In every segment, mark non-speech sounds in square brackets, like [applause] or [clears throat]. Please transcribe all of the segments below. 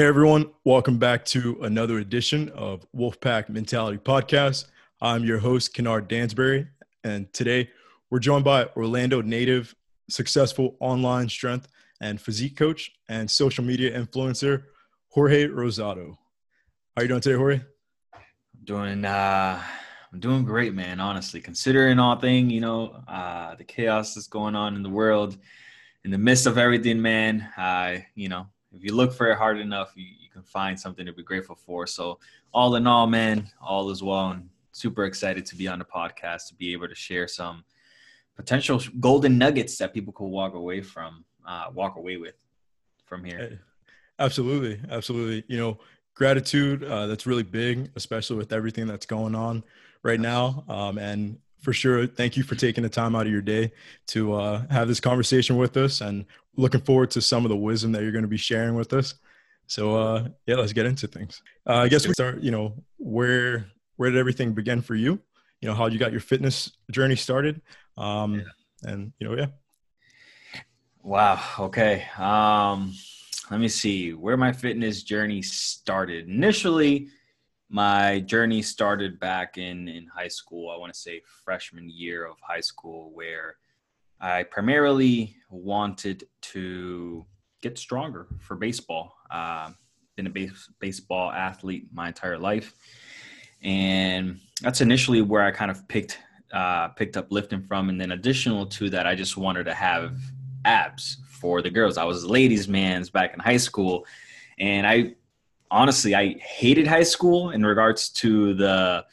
Hey everyone, welcome back to another edition of Wolfpack Mentality Podcast. I'm your host, Kennard Dansbury, and today we're joined by Orlando native, successful online strength and physique coach and social media influencer, Jorge Rosado. How are you doing today, Jorge? I'm doing uh I'm doing great, man, honestly. Considering all thing, you know, uh the chaos that's going on in the world, in the midst of everything, man, I, you know, if you look for it hard enough, you, you can find something to be grateful for. So, all in all, man, all is well. And super excited to be on the podcast to be able to share some potential golden nuggets that people could walk away from, uh, walk away with from here. Absolutely, absolutely. You know, gratitude uh, that's really big, especially with everything that's going on right now. Um, and for sure. Thank you for taking the time out of your day to uh, have this conversation with us and looking forward to some of the wisdom that you're going to be sharing with us. So uh, yeah, let's get into things. Uh, I guess we start, you know, where, where did everything begin for you? You know, how you got your fitness journey started. Um, yeah. and you know, yeah. Wow. Okay. Um, let me see where my fitness journey started. Initially, my journey started back in in high school i want to say freshman year of high school where i primarily wanted to get stronger for baseball. Uh, been a base, baseball athlete my entire life and that's initially where i kind of picked uh, picked up lifting from and then additional to that i just wanted to have abs for the girls. I was ladies man's back in high school and i honestly, I hated high school in regards to the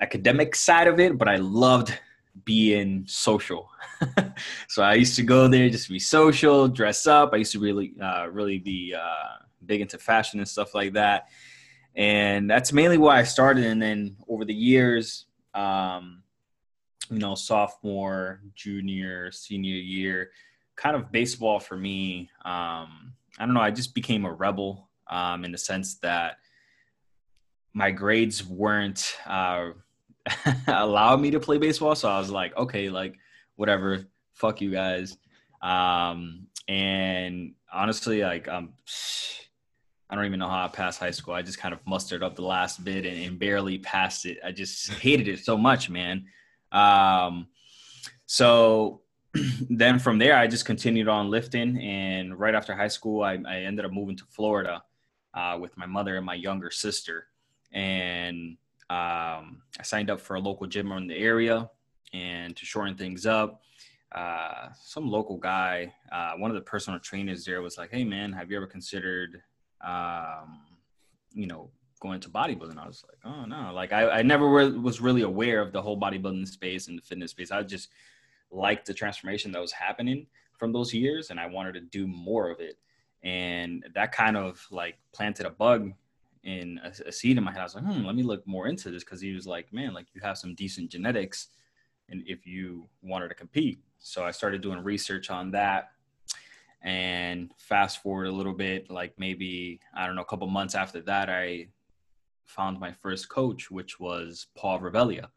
academic side of it, but I loved being social. [laughs] so I used to go there just to be social, dress up. I used to really, uh, really be uh, big into fashion and stuff like that. And that's mainly why I started. And then over the years, um, you know, sophomore, junior, senior year, kind of baseball for me. Um, I don't know. I just became a rebel um, in the sense that my grades weren't uh, [laughs] me to play baseball. So I was like, okay, like whatever, fuck you guys. Um, and honestly, like um, [sighs] I don't even know how I passed high school. I just kind of mustered up the last bit and, and barely passed it. I just hated it so much, man. Um, so [clears throat] then from there, I just continued on lifting. And right after high school, I, I ended up moving to Florida uh, with my mother and my younger sister. And um, I signed up for a local gym in the area. And to shorten things up, uh, some local guy, uh, one of the personal trainers there was like, Hey, man, have you ever considered, um, you know, going to bodybuilding? I was like, Oh, no. Like, I, I never re- was really aware of the whole bodybuilding space and the fitness space. I just liked the transformation that was happening from those years and I wanted to do more of it and that kind of like planted a bug in a, a seed in my head. I was like, hmm, let me look more into this because he was like, man, like you have some decent genetics, and if you wanted to compete, so I started doing research on that. And fast forward a little bit, like maybe I don't know, a couple months after that, I found my first coach, which was Paul Revelia,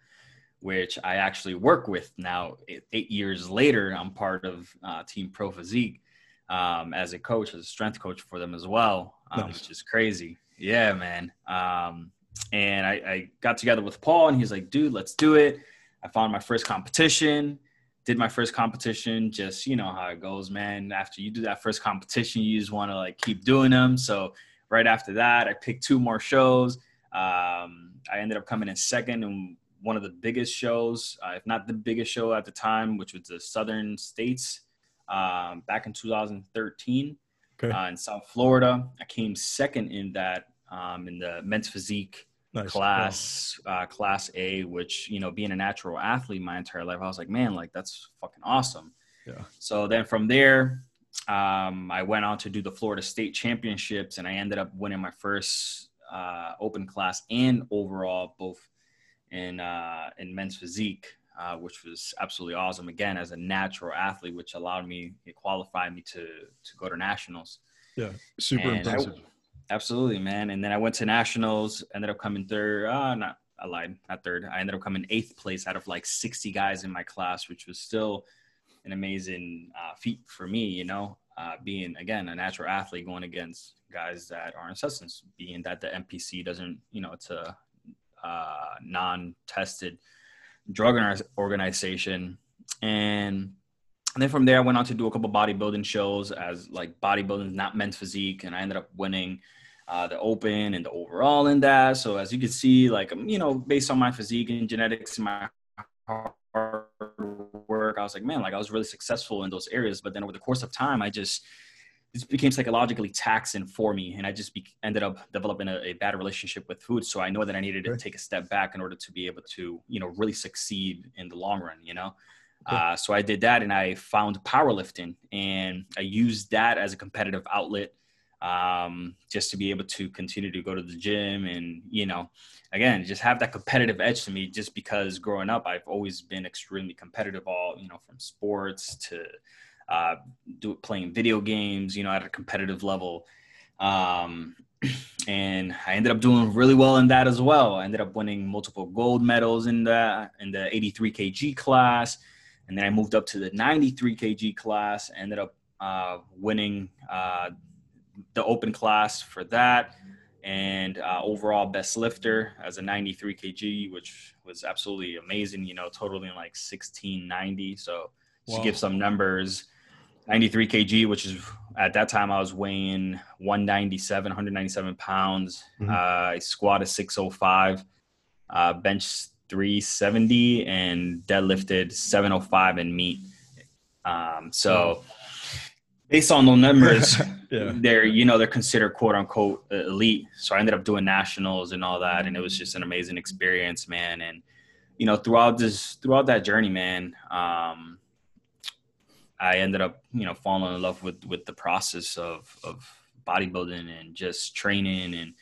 which I actually work with now. Eight years later, I'm part of uh, Team Pro Physique um, as a coach, as a strength coach for them as well, um, nice. which is crazy. Yeah, man. Um, and I, I got together with Paul, and he's like, "Dude, let's do it." I found my first competition. Did my first competition. Just you know how it goes, man. After you do that first competition, you just want to like keep doing them. So right after that, I picked two more shows. Um, I ended up coming in second in one of the biggest shows, uh, if not the biggest show at the time, which was the Southern States um, back in 2013 okay. uh, in South Florida. I came second in that um, in the men's physique nice. class, uh, class A. Which you know, being a natural athlete my entire life, I was like, man, like that's fucking awesome. Yeah. So then from there, um, I went on to do the Florida State Championships, and I ended up winning my first uh, open class and overall, both in uh, in men's physique uh, which was absolutely awesome. Again, as a natural athlete, which allowed me, it qualified me to to go to nationals. Yeah, super and impressive. I, absolutely, man. And then I went to nationals, ended up coming third. Uh, not I lied, not third. I ended up coming eighth place out of like 60 guys in my class, which was still an amazing uh, feat for me. You know, uh, being again a natural athlete going against guys that are in substance, being that the NPC doesn't, you know, it's a uh, non-tested drug organization, and and then from there, I went on to do a couple bodybuilding shows as like bodybuilding, not men's physique, and I ended up winning uh, the open and the overall in that. So as you can see, like um, you know, based on my physique and genetics and my hard work, I was like, man, like I was really successful in those areas. But then over the course of time, I just it became psychologically taxing for me, and I just be, ended up developing a, a, bad relationship with food. So I know that I needed to take a step back in order to be able to, you know, really succeed in the long run. You know. Uh, so I did that and I found powerlifting and I used that as a competitive outlet um, just to be able to continue to go to the gym and, you know, again, just have that competitive edge to me just because growing up, I've always been extremely competitive, all, you know, from sports to uh, do playing video games, you know, at a competitive level. Um, [clears throat] and I ended up doing really well in that as well. I ended up winning multiple gold medals in the in the 83 kg class, and then I moved up to the 93 kg class. Ended up uh, winning uh, the open class for that, and uh, overall best lifter as a 93 kg, which was absolutely amazing. You know, totaling like 1690. So wow. to give some numbers, 93 kg, which is at that time I was weighing 197, 197 pounds. Mm-hmm. Uh, I squatted 605, uh, bench 370 and deadlifted 705 in meet. Um, so based on those numbers, [laughs] yeah. they're you know they're considered quote unquote elite. So I ended up doing nationals and all that, and it was just an amazing experience, man. And you know throughout this throughout that journey, man, um, I ended up you know falling in love with with the process of of bodybuilding and just training and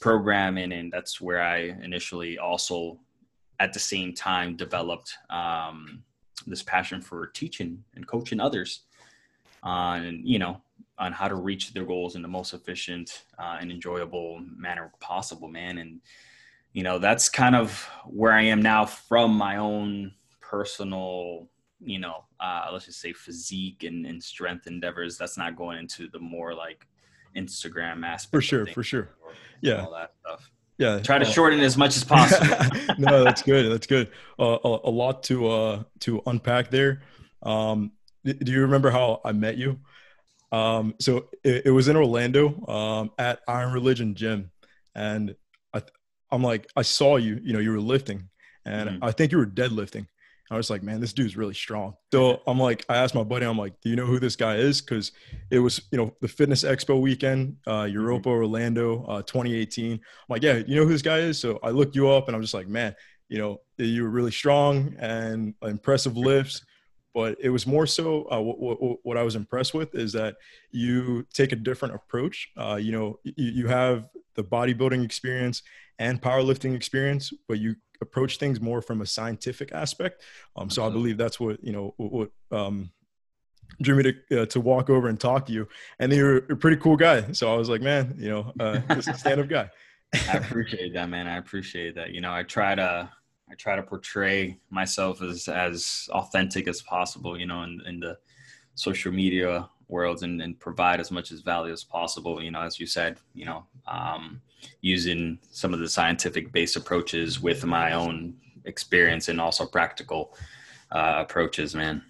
programming, and that's where I initially also at the same time developed um, this passion for teaching and coaching others on you know on how to reach their goals in the most efficient uh, and enjoyable manner possible man. And you know that's kind of where i am now from my own personal you know uh, let's just say physique and, and strength endeavors that's not going into the more like instagram aspect for sure for sure. yeah. all that stuff. Yeah. Try to uh, shorten as much as [laughs] possible. no that's good that's good. Uh, a, a, lot to uh to unpack there. Um do you remember how i met you? Um so it, it was in orlando um at iron religion gym and i i'm like i saw you you know you were lifting and mm-hmm. i think you were deadlifting I was like, man, this dude's really strong. So I'm like, I asked my buddy, I'm like, do you know who this guy is? Because it was, you know, the Fitness Expo weekend, uh, mm-hmm. Europa Orlando, uh, 2018. I'm like, yeah, you know who this guy is? So I looked you up, and I'm just like, man, you know, you were really strong and impressive lifts. But it was more so uh, what, what, what, I was impressed with is that you take a different approach. Uh, you know, you, you have the bodybuilding experience and powerlifting experience, but you approach things more from a scientific aspect. Um, so I believe that's what you know what um, drew me to uh, to walk over and talk to you. And you're a pretty cool guy. So I was like, man, you know, uh, this is a [laughs] stand up guy. I appreciate that, man. I appreciate that. You know, I try to I try to portray myself as as authentic as possible. You know, in in the social media worlds and, and provide as much as value as possible. You know, as you said, you know, um, using some of the scientific based approaches with my own experience and also practical uh, approaches, man.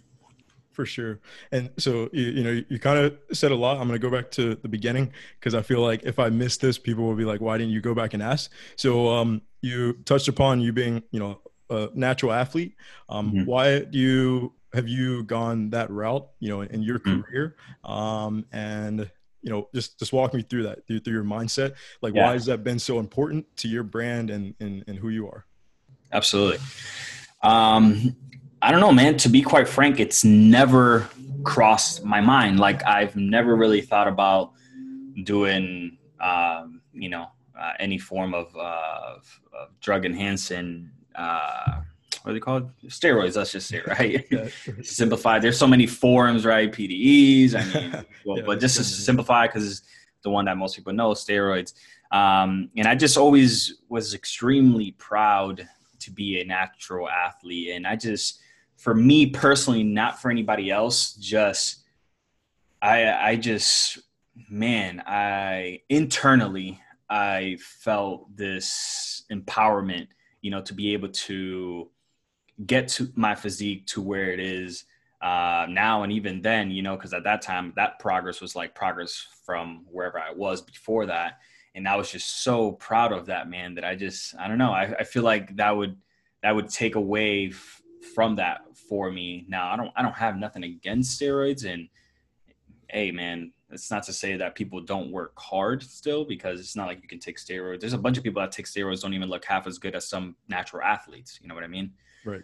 For sure. And so, you, you know, you kind of said a lot. I'm going to go back to the beginning because I feel like if I miss this, people will be like, why didn't you go back and ask? So, um, you touched upon you being, you know, a natural athlete. Um, mm-hmm. Why do you have you gone that route, you know, in your mm-hmm. career? Um, and you know just just walk me through that through, through your mindset like yeah. why has that been so important to your brand and, and and who you are absolutely um i don't know man to be quite frank it's never crossed my mind like i've never really thought about doing um you know uh, any form of, uh, of, of drug enhancing uh what are they called? Steroids, let's just say, [laughs] right? yeah, simplify. There's so many forms, right? PDEs. I mean, [laughs] well, yeah, but just to simplify, because it's the one that most people know, steroids. Um, and I just always was extremely proud to be a natural athlete. And I just, for me personally, not for anybody else, just I I just man, I internally I felt this empowerment, you know, to be able to get to my physique to where it is uh, now and even then, you know, because at that time that progress was like progress from wherever I was before that, and I was just so proud of that man that I just I don't know I, I feel like that would that would take away f- from that for me. Now I don't I don't have nothing against steroids and hey man it's not to say that people don't work hard still because it's not like you can take steroids. There's a bunch of people that take steroids don't even look half as good as some natural athletes. You know what I mean? Right.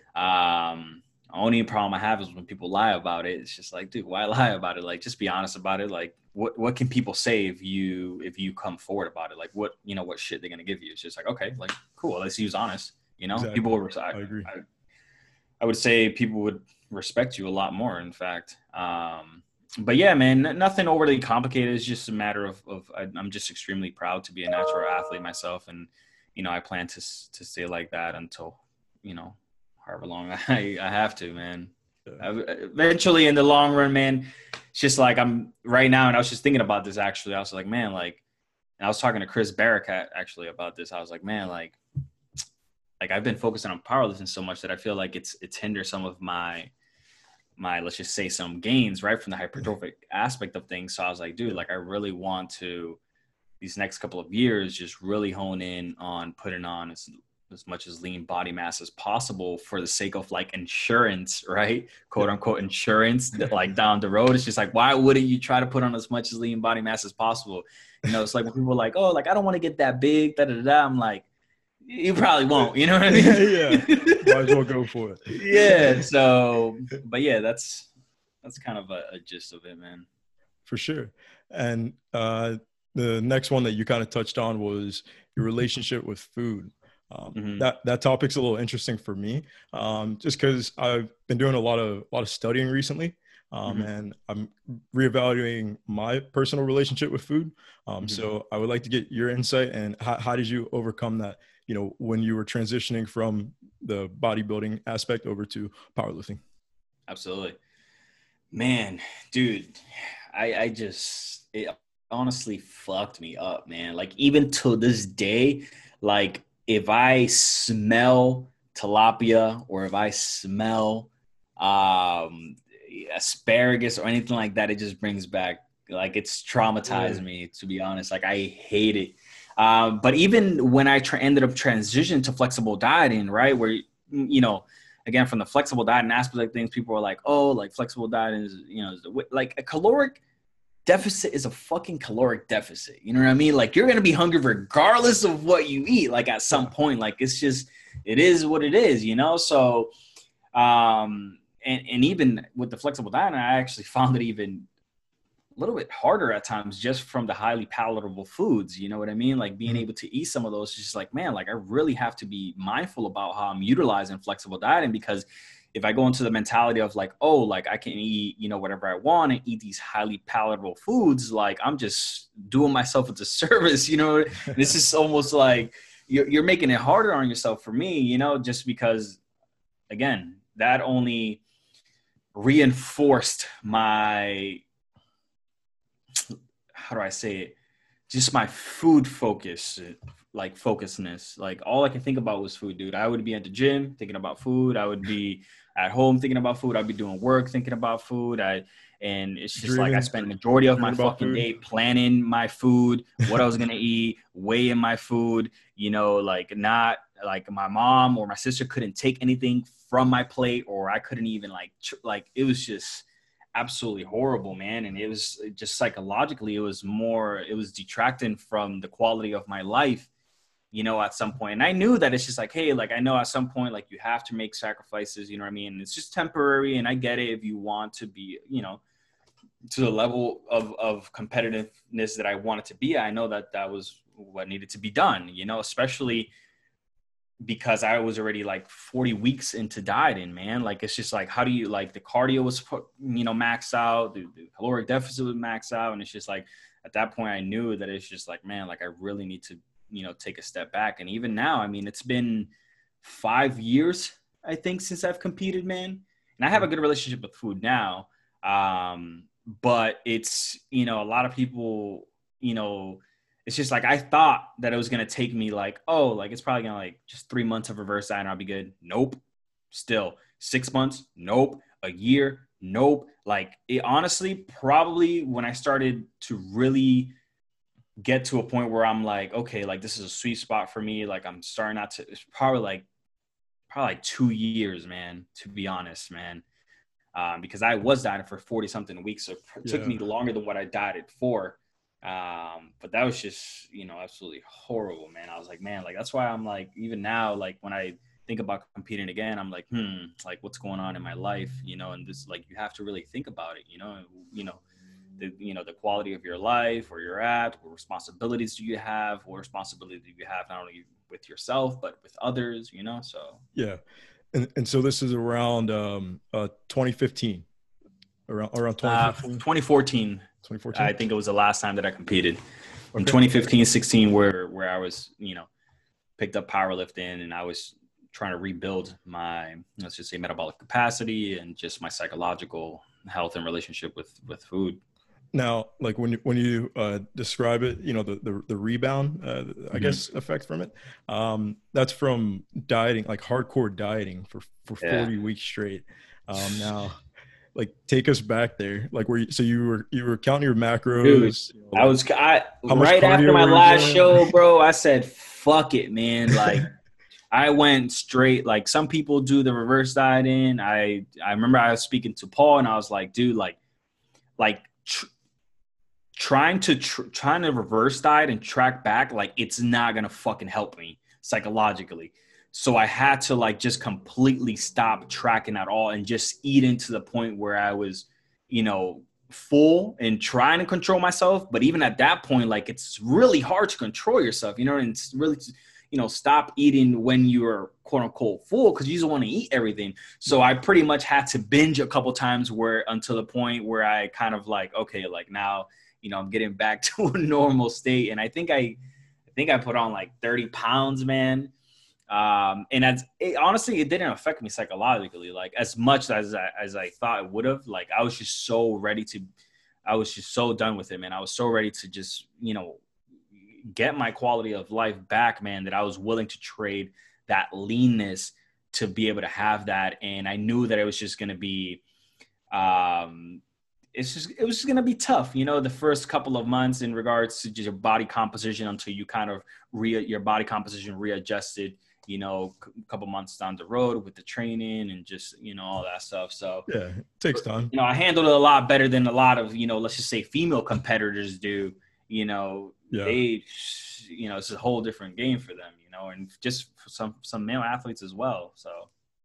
Um, only problem I have is when people lie about it. It's just like, dude, why [laughs] lie about it? Like, just be honest about it. Like, what what can people say if you if you come forward about it? Like, what you know, what shit they're gonna give you? It's just like, okay, like, cool. Let's use honest. You know, exactly. people will. I, I agree. I, I would say people would respect you a lot more. In fact, um, but yeah, man, nothing overly complicated. It's just a matter of, of I'm just extremely proud to be a natural athlete myself, and you know, I plan to to stay like that until you know, however long [laughs] I I have to, man. eventually, in the long run, man, it's just like I'm right now, and I was just thinking about this actually. I was like, man, like, I was talking to Chris Barakat actually about this. I was like, man, like, like I've been focusing on powerlifting so much that I feel like it's it's hindered some of my my let's just say some gains right from the hypertrophic [laughs] aspect of things so i was like dude like i really want to these next couple of years just really hone in on putting on as, much as lean body mass as possible for the sake of like insurance right quote unquote insurance that [laughs] like down the road it's just like why wouldn't you try to put on as much as lean body mass as possible you know it's like when people are like oh like i don't want to get that big da da da i'm like you probably won't. You know what I [laughs] mean? yeah, might as well go for it. [laughs] yeah. So, but yeah, that's that's kind of a, a gist of it, man. For sure. And uh, the next one that you kind of touched on was your relationship with food. Um, mm-hmm. That that topic's a little interesting for me, um, just because I've been doing a lot of a lot of studying recently, um, mm-hmm. and I'm reevaluating my personal relationship with food. Um, mm-hmm. So I would like to get your insight and how, how did you overcome that you know when you were transitioning from the bodybuilding aspect over to powerlifting absolutely man dude i i just it honestly fucked me up man like even to this day like if i smell tilapia or if i smell um asparagus or anything like that it just brings back like it's traumatized yeah. me to be honest like i hate it um, but even when I tra- ended up transitioning to flexible dieting, right, where you know, again from the flexible dieting aspect of things, people are like, oh, like flexible dieting is, you know, like a caloric deficit is a fucking caloric deficit. You know what I mean? Like you're gonna be hungry regardless of what you eat. Like at some point, like it's just it is what it is. You know, so. Um, and, and even with the flexible diet, I actually [laughs] found it even a little bit harder at times just from the highly palatable foods. You know what I mean? Like being mm-hmm. able to eat some of those, just like, man, like I really have to be mindful about how I'm utilizing flexible dieting because if I go into the mentality of like, oh, like I can eat, you know, whatever I want and eat these highly palatable foods, like I'm just doing myself a [laughs] disservice, you know. [laughs] this is almost like you're, you're making it harder on yourself for me, you know, just because, again, that only reinforced my how do I say it? Just my food focus, like focusness. Like all I can think about was food, dude. I would be at the gym thinking about food. I would be at home thinking about food. I'd be doing work thinking about food. I and it's just Dreaming. like I spent majority of my fucking food. day planning my food, what I was gonna eat, weighing my food. You know, like not like my mom or my sister couldn't take anything from my plate, or I couldn't even like tr- like it was just absolutely horrible, man. And it was just psychologically, it was more, it was detracting from the quality of my life, you know, at some point. And I knew that it's just like, hey, like I know at some point, like you have to make sacrifices, you know what I mean? It's just temporary. And I get it if you want to be, you know, to the level of, of competitiveness that I wanted to be. I know that that was what needed to be done, you know, especially because I was already like 40 weeks into dieting, man. Like it's just like how do you like the cardio was you know maxed out, the, the caloric deficit was maxed out, and it's just like at that point I knew that it's just like man, like I really need to you know take a step back. And even now, I mean, it's been five years I think since I've competed, man, and I have a good relationship with food now. Um, but it's you know a lot of people you know it's just like I thought that it was gonna take me like oh like it's probably gonna like just three months of reverse diet and I'll be good. Nope. Still six months. Nope. A year. Nope. Like it honestly probably when I started to really get to a point where I'm like okay like this is a sweet spot for me like I'm starting not to it's probably like probably like two years man to be honest man um, because I was dieting for 40 something weeks. So it yeah. took me longer than what I dieted for. Um, but that was just, you know, absolutely horrible, man. I was like, man, like, that's why I'm like, even now, like when I think about competing again, I'm like, hmm, like what's going on in my life, you know, and this, like, you have to really think about it, you know, you know, the, you know, the quality of your life, where you're at, what responsibilities do you have, what responsibility do you have, not only with yourself, but with others, you know? So, yeah and, and so this is around um, uh, 2015, around around 2015? Uh, 2014. 2014. I think it was the last time that I competed. Okay. In 2015, 16, where where I was, you know, picked up powerlifting and I was trying to rebuild my let's just say metabolic capacity and just my psychological health and relationship with with food now like when you when you uh, describe it you know the the, the rebound uh, i mm-hmm. guess effect from it um, that's from dieting like hardcore dieting for for 40 weeks straight. Um, now [sighs] like take us back there. Like where you, so you were you were counting your macros Dude, you know, i was i right after my last show [laughs] bro i said fuck it man. Like [laughs] I went straight like some people do the reverse dieting. I I remember I was speaking to Paul and I was like, dude, like like tr- trying to tr- trying to reverse diet and track back like it's not gonna fucking help me psychologically. So i had to like just completely stop tracking at all and just eat into the point where i was you know full and trying to control myself. But even at that point like it's really hard to control yourself you know and it's really you know stop eating when you're quote unquote full because you just want to eat everything. So i pretty much had to binge a couple times where until the point where i kind of like okay like now you know, I'm getting back [laughs] to a normal state. And I think I, I think I put on like 30 pounds, man. Um, and as it, honestly, it didn't affect me psychologically, like as much as I, as I thought it would have. Like I was just so ready to, I was just so done with it, man. I was so ready to just, you know, get my quality of life back, man. That I was willing to trade that leanness to be able to have that. And I knew that it was just going to be, um, it's just it was just gonna be tough, you know, the first couple of months in regards to just your body composition until you kind of re your body composition readjusted, you know, a couple months down the road with the training and just you know all that stuff. So yeah, it takes time. You know, I handled it a lot better than a lot of you know, let's just say female competitors do. You know, yeah. they, you know, it's a whole different game for them. You know, and just some some male athletes as well. So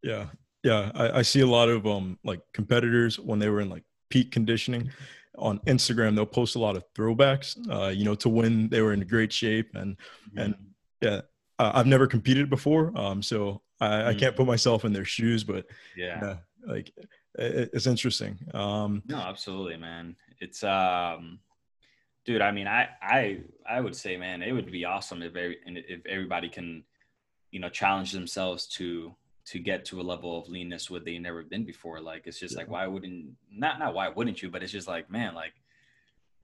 yeah, yeah, I, I see a lot of um like competitors when they were in like peak conditioning on Instagram. They'll post a lot of throwbacks, uh, you know, to when they were in great shape and mm-hmm. and yeah, I've never competed before, um, so I, mm-hmm. I, can't put myself in their shoes, but yeah, yeah like it, it's interesting. Um, no, absolutely, man. It's um, dude. I mean, I I I would say, man, it would be awesome if every, if everybody can, you know, challenge themselves to to get to a level of leanness where they never been before. Like it's just yeah. like why wouldn't not not why wouldn't you, but it's just like man, like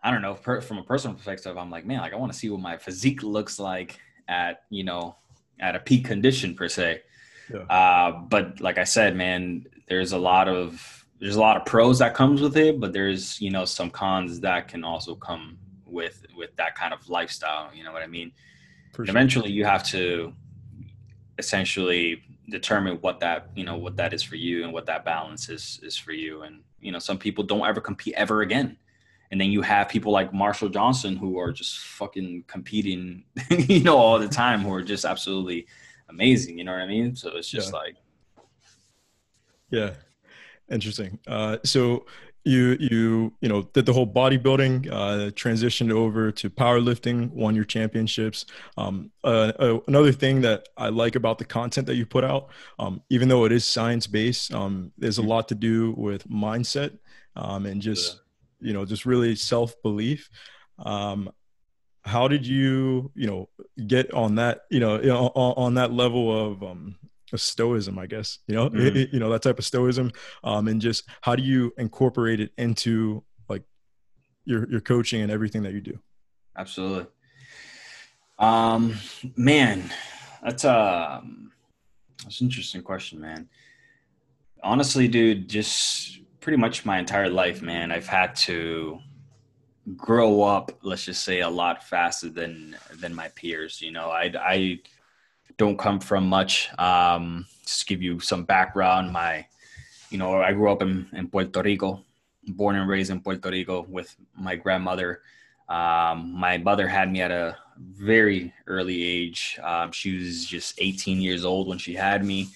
I don't know. Per, from a personal perspective, I'm like man, like I want to see what my physique looks like at you know at a peak condition per se. Yeah. Uh, but like I said, man, there's a lot of there's a lot of pros that comes with it, but there's you know some cons that can also come with with that kind of lifestyle. You know what I mean? Sure. Eventually, you have to essentially determine what that you know what that is for you and what that balance is is for you. And you know some people don't ever compete ever again. And then you have people like marshall johnson who are just fucking competing [laughs] you know all the time who are just absolutely amazing. You know what i mean? So it's just yeah. like yeah. Interesting. Uh so you you you know did the whole bodybuilding uh, transitioned over to powerlifting won your championships um, uh, uh, another thing that i like about the content that you put out um, even though it is science based um, there's a mm-hmm. lot to do with mindset um, and just yeah. you know just really self-belief um, how did you you know get on that you know on, on that level of um, stoicism i guess you know mm-hmm. [laughs] it, you know that type of stoicism um, and just how do you incorporate it into like your your coaching and everything that you do? Absolutely. Um, man, that's a um, that's an interesting question, man. Honestly, dude, just pretty much my entire life, man. I've had to grow up, let's just say, a lot faster than than my peers. You know, I I don't come from much. Um, just give you some background. My, you know, I grew up in, in Puerto Rico, born and raised in Puerto Rico with my grandmother. Um, my mother had me at a very early age. Um, she was just 18 years old when she had me.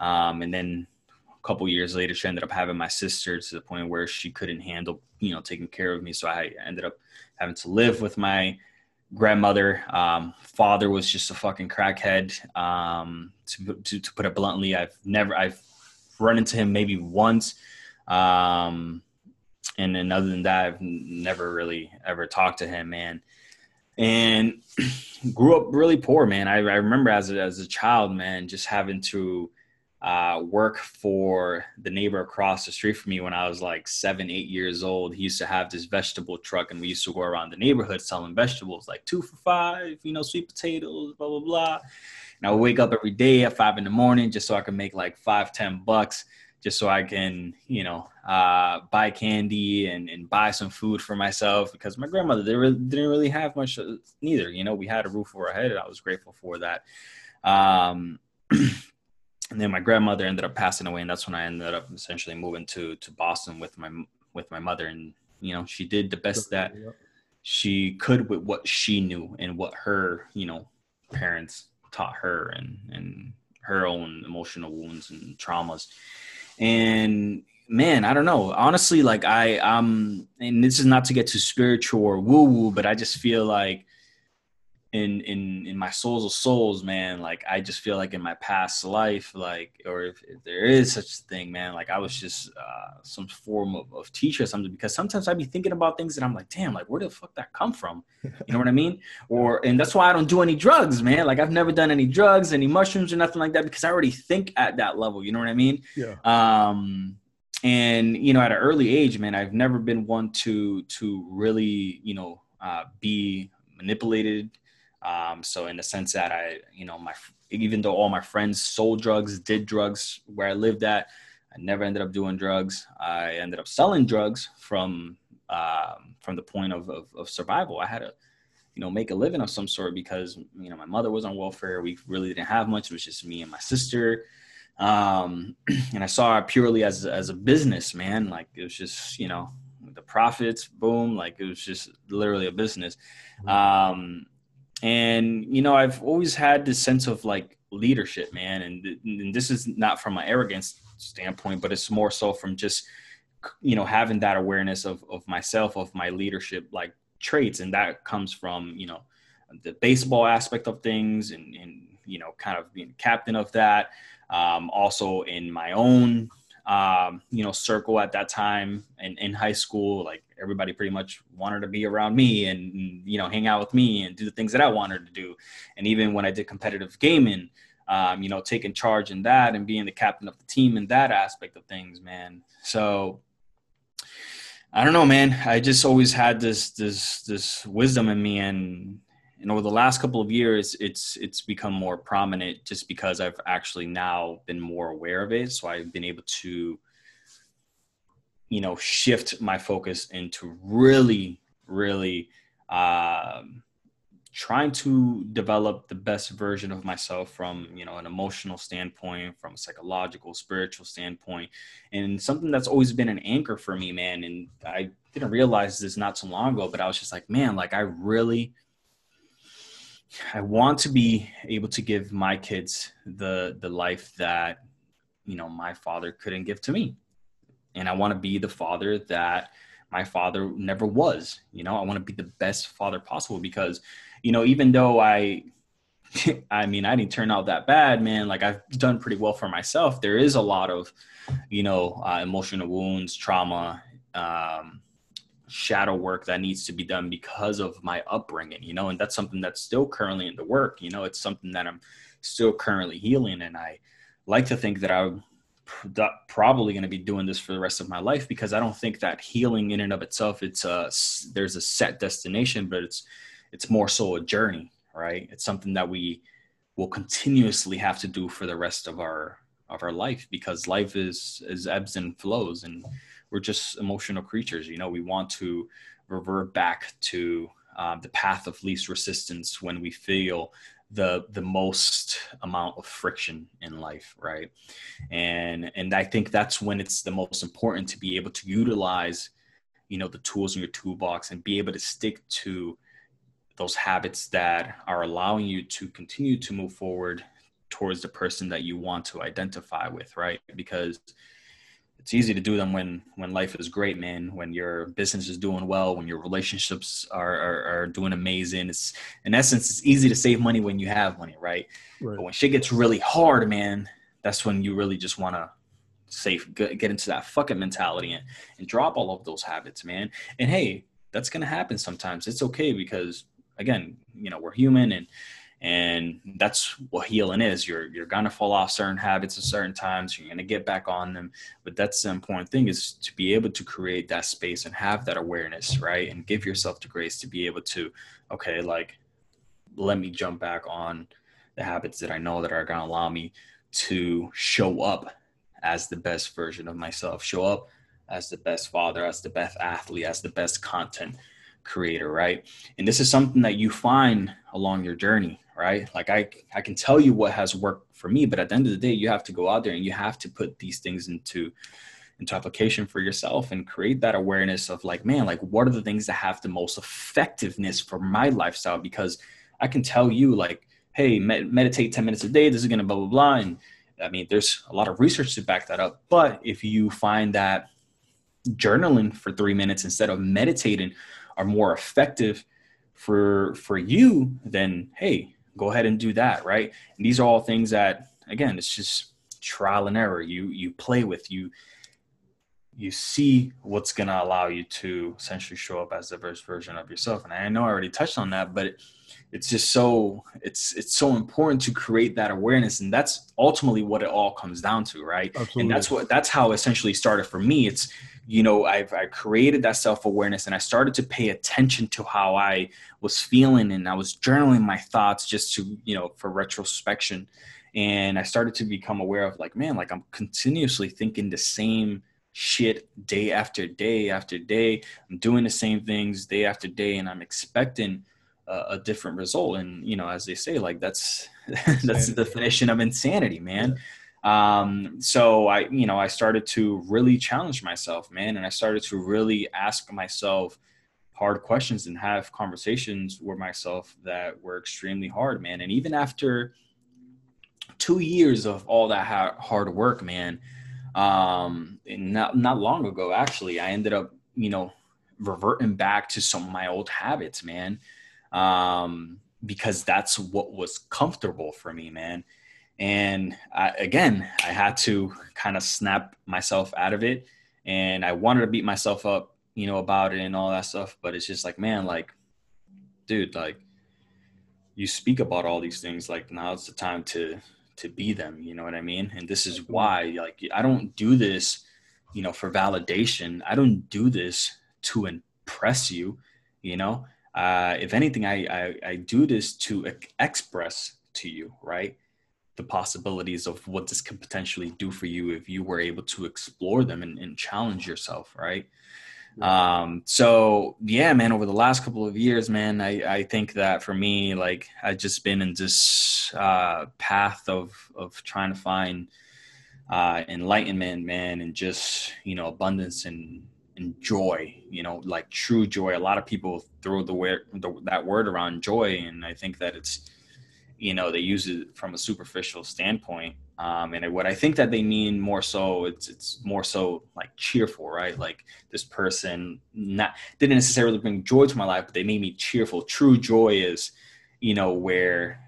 Um, and then a couple years later, she ended up having my sister to the point where she couldn't handle, you know, taking care of me. So I ended up having to live with my grandmother. Um, father was just a fucking crackhead. Um, to, to, to, put it bluntly, I've never, I've run into him maybe once. Um, and then other than that, I've never really ever talked to him, man. And [clears throat] grew up really poor, man. I, I remember as a, as a child, man, just having to uh, work for the neighbor across the street from me when I was like seven, eight years old. He used to have this vegetable truck, and we used to go around the neighborhood selling vegetables, like two for five, you know, sweet potatoes, blah blah blah. And I would wake up every day at five in the morning just so I could make like five, ten bucks, just so I can, you know, uh, buy candy and, and buy some food for myself because my grandmother they really, didn't really have much neither. You know, we had a roof over our head, and I was grateful for that. Um, [clears throat] and then my grandmother ended up passing away and that's when i ended up essentially moving to to boston with my with my mother. And you know she did the best that she could with what she knew and what her you know parents taught her and and her own emotional wounds and traumas. And man i don't know. Honestly like i um and this is not to get too spiritual or woo woo but i just feel like in in in my souls of souls man like i just feel like in my past life like or if, if there is such a thing man like i was just uh some form of, of teacher or something because sometimes i'd be thinking about things that i'm like damn like where the fuck that come from? You know what i mean? [laughs] Or and that's why i don't do any drugs man. Like i've never done any drugs any mushrooms or nothing like that because i already think at that level you know what i mean? Yeah. Um and you know at an early age man i've never been one to to really you know uh, be manipulated um, so in the sense that I, you know, my even though all my friends sold drugs, did drugs where I lived at, I never ended up doing drugs. I ended up selling drugs from um, from the point of, of, of survival. I had to, you know, make a living of some sort because you know my mother was on welfare. We really didn't have much. It was just me and my sister. Um, [clears throat] and I saw it purely as as a business, man. Like it was just you know the profits, boom. Like it was just literally a business. Mm-hmm. Um, and you know i've always had this sense of like leadership man and, and this is not from an arrogance standpoint but it's more so from just you know having that awareness of, of myself of my leadership like traits. And that comes from you know the baseball aspect of things and, and you know kind of being captain of that um, also in my own um, you know, circle at that time and in high school. Like everybody pretty much wanted to be around me and, you know, hang out with me and do the things that I wanted to do. And even when I did competitive gaming, um, you know, taking charge in that and being the captain of the team in that aspect of things, man. So I don't know, man. I just always had this this this wisdom in me, and and over the last couple of years it's it's become more prominent just because i've actually now been more aware of it. So i've been able to you know shift my focus into really really um, trying to develop the best version of myself from you know an emotional standpoint from a psychological spiritual standpoint. And something that's always been an anchor for me man and i didn't realize this not so long ago but i was just like man like i really I want to be able to give my kids the the life that you know my father couldn't give to me. And I want to be the father that my father never was. You know, I want to be the best father possible because you know, even though I [laughs] I mean, I didn't turn out that bad, man. Like I've done pretty well for myself. There is a lot of, you know, uh, emotional wounds, trauma, um, shadow work that needs to be done because of my upbringing, you know, and that's something that's still currently in the work, you know, it's something that I'm still currently healing. And I like to think that i'm probably going to be doing this for the rest of my life because I don't think that healing in and of itself it's a there's a set destination, but it's it's more so a journey, right? It's something that we will continuously have to do for the rest of our of our life because life is is ebbs and flows and we're just emotional creatures you know? We want to revert back to uh, the path of least resistance when we feel the the most amount of friction in life right? And and i think that's when it's the most important to be able to utilize you know the tools in your toolbox and be able to stick to those habits that are allowing you to continue to move forward towards the person that you want to identify with right? Because it's easy to do them when when life is great man. When your business is doing well when your relationships are are, are doing amazing. It's in essence it's easy to save money when you have money right, right. but when shit gets really hard man that's when you really just want to safe get into that fucking mentality and, and drop all of those habits man. And hey that's gonna happen sometimes. It's okay because again you know we're human and and that's what healing is. You're you're gonna fall off certain habits at certain times. You're gonna get back on them. But that's the important thing is to be able to create that space and have that awareness right? And give yourself the grace to be able to okay like let me jump back on the habits that i know that are gonna allow me to show up as the best version of myself show up as the best father as the best athlete as the best content creator right and this is something that you find along your journey right? Like I I can tell you what has worked for me, but at the end of the day, you have to go out there and you have to put these things into into application for yourself and create that awareness of like, man, like what are the things that have the most effectiveness for my lifestyle? Because I can tell you like, hey, med- meditate 10 minutes a day, this is gonna blah blah blah. And I mean, there's a lot of research to back that up. But if you find that journaling for three minutes instead of meditating are more effective for for you, then hey, go ahead and do that right? And these are all things that again it's just trial and error. You you play with you you see what's going to allow you to essentially show up as the best version of yourself. And i know i already touched on that but it's just so it's it's so important to create that awareness and that's ultimately what it all comes down to right? Absolutely. and that's what that's how essentially started for me. It's you know i've i created that self-awareness and i started to pay attention to how i was feeling and i was journaling my thoughts just to you know for retrospection. And i started to become aware of like man like i'm continuously thinking the same shit day after day after day. I'm doing the same things day after day and i'm expecting a, different result. And you know, as they say, like that's [laughs] that's the definition of insanity, man. Um, so I, you know, I started to really challenge myself, man, and I started to really ask myself hard questions and have conversations with myself that were extremely hard, man. And even after two years of all that hard work, man, um, not not long ago, actually, I ended up, you know, reverting back to some of my old habits, man um, because that's what was comfortable for me, man. And I, again, I had to kind of snap myself out of it. And I wanted to beat myself up, you know, about it and all that stuff. But it's just like, man, like, dude, like, you speak about all these things. Like, now's the time to to be them. You know what I mean? And this is why, like, I don't do this, you know, for validation. I don't do this to impress you. You know, uh, if anything, I, I, I do this to express to you, right? The possibilities of what this could potentially do for you if you were able to explore them and, and challenge yourself, right? Um, so yeah, man, over the last couple of years, man, I, I think that for me, like I've just been in this uh, path of of trying to find uh, enlightenment, man, and just you know abundance and and joy you know like true joy. A lot of people throw the word the, that word around joy and i think that it's you know they use it from a superficial standpoint um, and what i think that they mean more so it's it's more so like cheerful right? Like this person not didn't necessarily bring joy to my life but they made me cheerful. True joy is you know where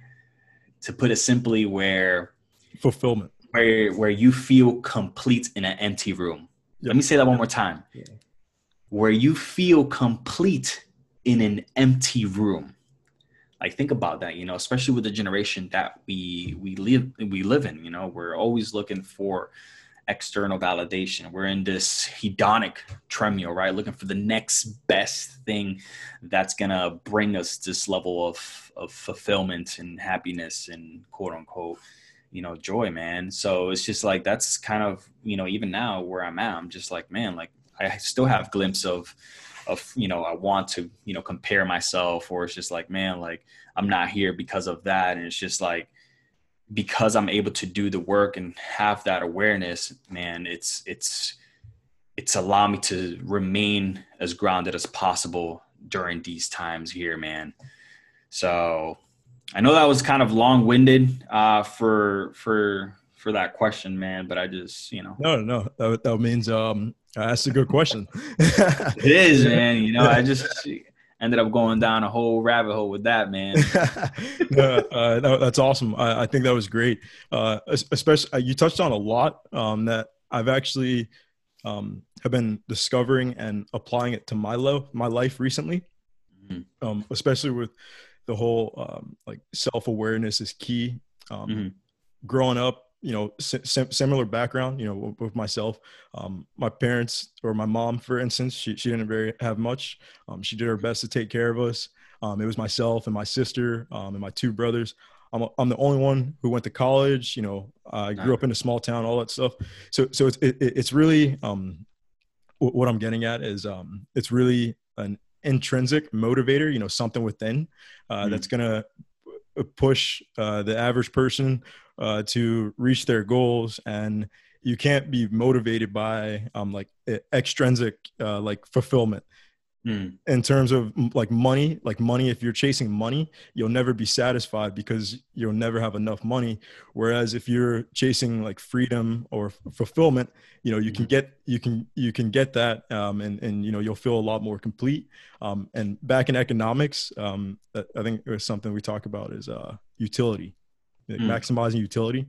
to put it simply where fulfillment. where where you feel complete in an empty room. Let me say that one more time. Yeah. Where you feel complete in an empty room. Like think about that, you know, especially with the generation that we we live we live in, you know, we're always looking for external validation. We're in this hedonic treadmill, right? Looking for the next best thing that's gonna bring us this level of of fulfillment and happiness and quote unquote, you know, joy, man. So it's just like that's kind of you know even now where I'm at, I'm just like man, like I still have glimpse of of you know I want to you know compare myself, or it's just like man, like I'm not here because of that, and it's just like because I'm able to do the work and have that awareness, man, it's it's it's allowed me to remain as grounded as possible during these times here, man. So I know that was kind of long winded uh, for for for that question, man. But I just you know no no that, that means um that's a good question. it is, man. You know, I just ended up going down a whole rabbit hole with that man [laughs] uh, that's awesome I, I, think that was great uh, especially uh, you touched on a lot um, that i've actually um, have been discovering and applying it to my life my life recently mm-hmm. um, especially with the whole um, like self-awareness is key. Um, mm-hmm. growing up you know sim- similar background you know with, with myself. Um, my parents or my mom for instance she, she didn't very have much. Um, she did her best to take care of us. Um, it was myself and my sister um, and my two brothers. I'm, a, I'm the only one who went to college you know i grew up in a small town all that stuff. So so it's it, it's really um, what i'm getting at is um, it's really an intrinsic motivator you know something within uh, mm. that's gonna push uh, the average person uh, to reach their goals and you can't be motivated by um, like extrinsic uh, like fulfillment mm. in terms of like money like money if you're chasing money you'll never be satisfied because you'll never have enough money whereas if you're chasing like freedom or fulfillment you know you can hmm. get you can you can get that um, and and you know you'll feel a lot more complete um, and back in economics um, i think it was something we talk about is uh, utility mm. maximizing utility.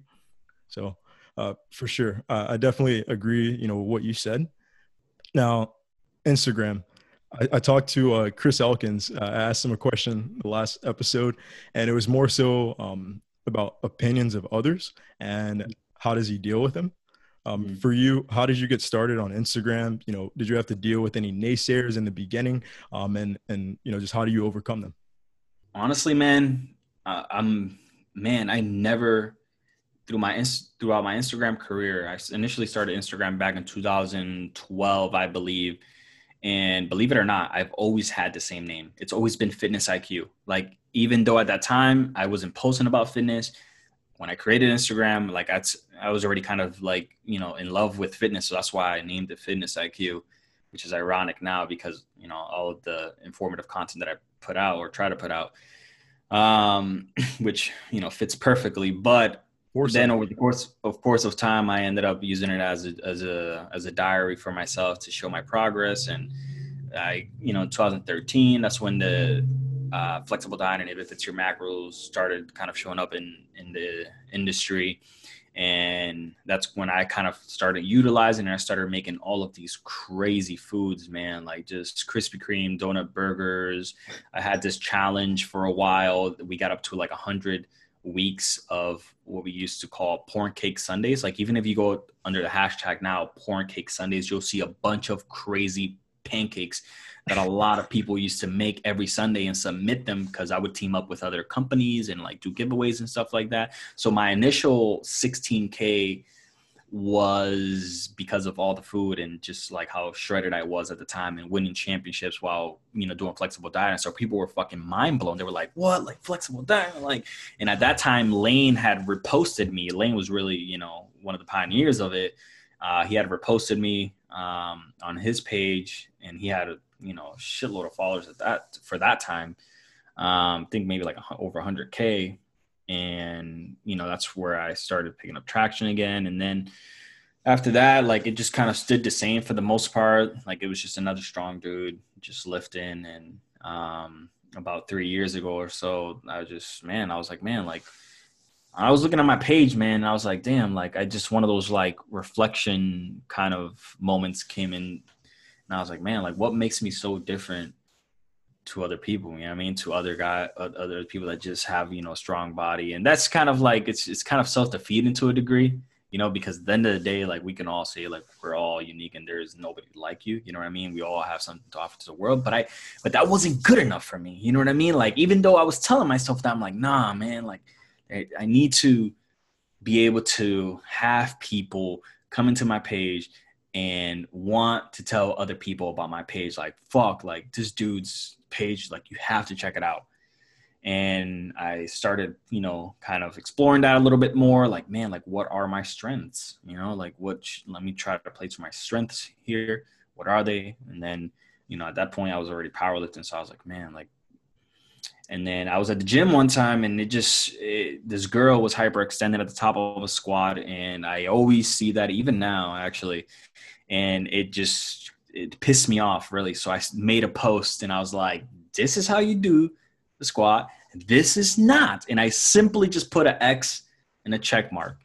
So uh, for sure, uh, I definitely agree. You know what you said. Now, Instagram. I, I talked to uh, Chris Elkins. Uh, I asked him a question the last episode, and it was more so um, about opinions of others and how does he deal with them. Um, mm. For you, how did you get started on Instagram? You know, did you have to deal with any naysayers in the beginning? Um, and and you know, just how do you overcome them? Honestly, man, uh, I'm man, I never through my throughout my Instagram career. I initially started Instagram back in 2012, I believe. And believe it or not, I've always had the same name. It's always been Fitness IQ. Like even though at that time I wasn't posting about fitness, when I created Instagram, like I, was already kind of like you know in love with fitness, so that's why I named it Fitness IQ, which is ironic now because you know all of the informative content that I put out or try to put out um, [laughs] which you know fits perfectly. But then over the course of course of time, I ended up using it as a as a as a diary for myself to show my progress. And I, you know, 2013, that's when the uh, flexible diet and it fits your macros started kind of showing up in in the industry and that's when I kind of started utilizing and I started making all of these crazy foods, man, like just Krispy Kreme, donut burgers. I had this challenge for a while. We got up to like a hundred weeks of what we used to call porn cake Sundays. Like even if you go under the hashtag now, porn cake Sundays, you'll see a bunch of crazy pancakes that a lot of people used to make every Sunday and submit them because I would team up with other companies and like do giveaways and stuff like that. So my initial 16K was because of all the food and just like how shredded I was at the time and winning championships while you know doing flexible diet. And so people were fucking mind blown. They were like, "What? Like flexible diet?" Like, and at that time, Layne had reposted me. Layne was really you know one of the pioneers of it. Uh, he had reposted me um, on his page, and he had a you know shitload of followers at that for that time. Um, I think maybe like over 100k, and you know that's where I started picking up traction again. And then after that, like it just kind of stood the same for the most part. Like it was just another strong dude just lifting. And um, about three years ago or so, I was just man, I was like man, like I was looking at my page, man, and I was like, damn, like I just one of those like reflection kind of moments came in and I was like, man, like what makes me so different to other people? You know I mean? To other guy, other people that just have, you know, strong body. And that's kind of like, it's, it's kind of self-defeating to a degree you know, because at the end of the day, like we can all say like we're all unique and there's nobody like you. You know what I mean? We all have something to offer to the world. But I but that wasn't good enough for me. You know what I mean? Like even though I was telling myself that I'm like, nah, man, like I, I need to be able to have people come into my page and want to tell other people about my page like fuck like this dude's page like you have to check it out. And i started you know kind of exploring that a little bit more like man like what are my strengths? You know like what let me try to play to my strengths here. What are they? And then you know at that point i was already powerlifting so i was like man like and then I was at the gym one time, and it just it, this girl was hyperextended at the top of a squat, and I always see that even now, actually, and it just it pissed me off really. So I made a post, and I was like, "This is how you do the squat. This is not," and I simply just put an X and a check mark,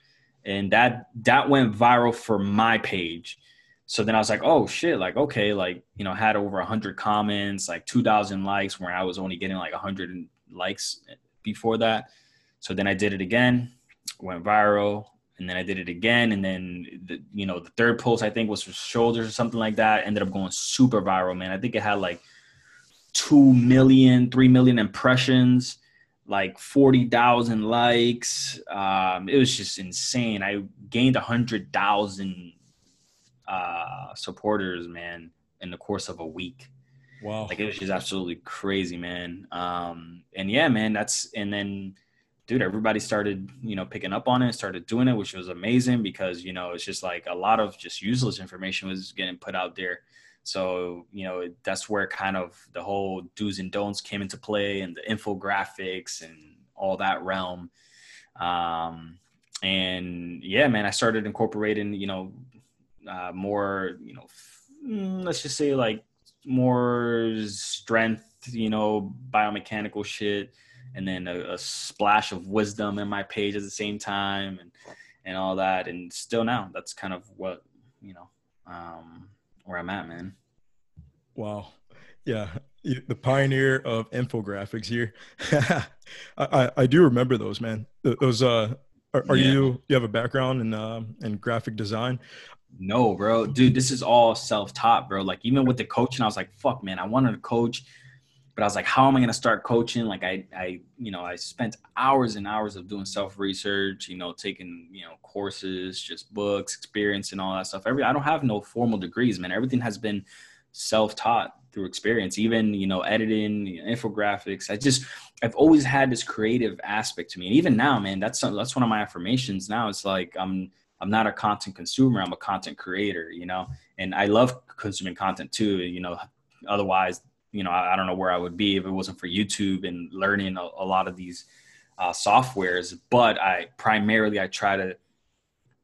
and that that went viral for my page so then I was like, oh shit, like okay, like you know, had over hundred comments, like two thousand likes, where I was only getting like hundred likes before that. So then I did it again, went viral, and then I did it again, and then the, you know the third post I think was for shoulders or something like that. Ended up going super viral, man. I think it had like two million, three million impressions, like forty thousand likes. Um, it was just insane. I gained a hundred thousand uh, supporters, man, in the course of a week. Wow. Like it was just absolutely crazy, man. Um, and yeah, man, that's and then dude, everybody started, you know, picking up on it, started doing it, which was amazing because, you know, it's just like a lot of just useless information was getting put out there. So, you know, that's where kind of the whole do's and don'ts came into play and the infographics and all that realm. Um, and yeah, man, I started incorporating, you know, uh, more, you know, mm, let's just say like more strength, you know, biomechanical shit, and then a, a, splash of wisdom in my page at the same time, and and all that. And still now, that's kind of what you know, um, where I'm at, man. Wow, yeah, the pioneer of infographics here. [laughs] I, I do remember those, man. Those uh, are, are yeah. you you have a background in uh, in graphic design? No, bro. Dude, this is all self-taught, bro. Like even with the coaching, I was like, fuck, man, I wanted to coach, but I was like, how am I gonna start coaching? Like I I, you know, I spent hours and hours of doing self-research, you know, taking, you know, courses, just books, experience and all that stuff. Every I don't have no formal degrees, man. Everything has been self-taught through experience, even, you know, editing, you know, infographics. I just I've always had this creative aspect to me. And even now, man, that's that's one of my affirmations now. It's like I'm I'm not a content consumer. I'm a content creator, you know, and I love consuming content too. You know, otherwise, you know, I, I don't know where I would be if it wasn't for YouTube and learning a, a lot of these uh, softwares. But I primarily I try to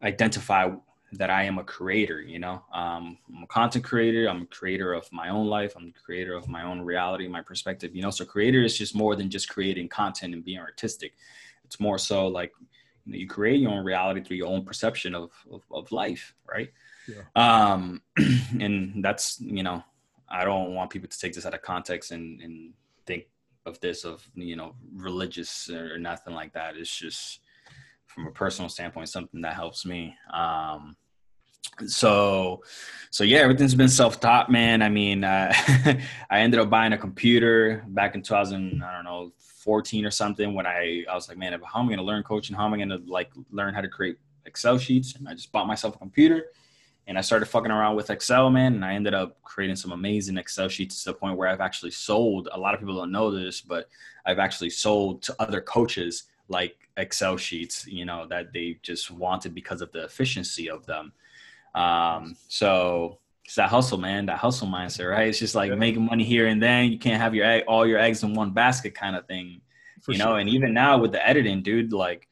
identify that I am a creator. You know, um, I'm a content creator. I'm a creator of my own life. I'm a creator of my own reality, my perspective. You know, so creator is just more than just creating content and being artistic. It's more so like you, know, you create your own reality through your own perception of, of, of life right yeah. um [clears throat] and that's you know i don't want people to take this out of context and and think of this of you know religious or nothing like that it's just from a personal standpoint something that helps me um so so yeah everything's been self-taught man i mean uh, [laughs] i ended up buying a computer back in 2000 i don't know 14 or something when I, I was like, man, how am I going to learn coaching? How am I going to like learn how to create Excel sheets? And I just bought myself a computer and I started fucking around with Excel, man. And I ended up creating some amazing Excel sheets to the point where I've actually sold. A lot of people don't know this, but I've actually sold to other coaches like Excel sheets, you know, that they just wanted because of the efficiency of them. Um, so it's that hustle, man, that hustle mindset, right? It's just like yeah. making money here and then. You can't have your egg, all your eggs in one basket kind of thing, For you know. Sure. And even now with the editing, dude, like,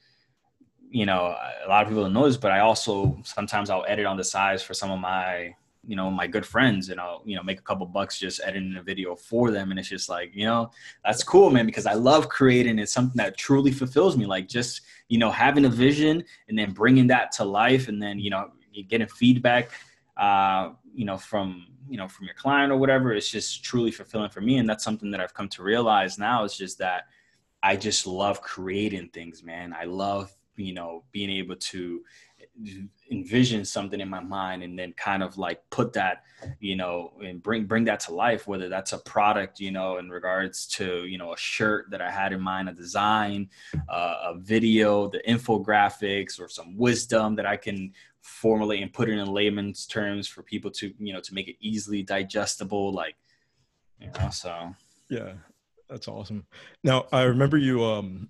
you know, a lot of people don't know this, but I also sometimes I'll edit on the sides for some of my, you know, my good friends, and I'll, you know, make a couple bucks just editing a video for them, and it's just like, you know, that's cool, man, because I love creating. It's something that truly fulfills me, like just, you know, having a vision and then bringing that to life, and then, you know, getting feedback uh, you know, from you know from your client or whatever. It's just truly fulfilling for me, and that's something that I've come to realize now. Is just that I just love creating things, man. I love you know being able to envision something in my mind and then kind of like put that you know and bring bring that to life whether that's a product you know in regards to you know a shirt that i had in mind a design uh, a video the infographics or some wisdom that i can formulate and put it in layman's terms for people to you know to make it easily digestible like you know so. Yeah that's awesome. Now i remember you um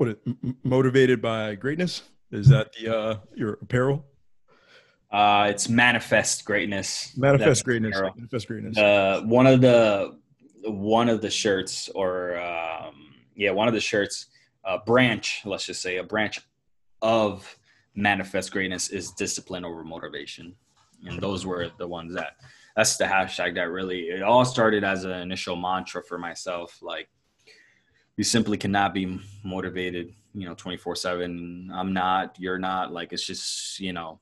what it, motivated by greatness is that the uh your apparel uh it's manifest greatness manifest greatness apparel. manifest greatness uh one of the one of the shirts or um yeah one of the shirts a branch let's just say a branch of manifest greatness is discipline over motivation. And those were the ones that that's the hashtag that really it all started as an initial mantra for myself. Like you simply cannot be motivated, you know, 24 seven. I'm not, you're not like, it's just, you know,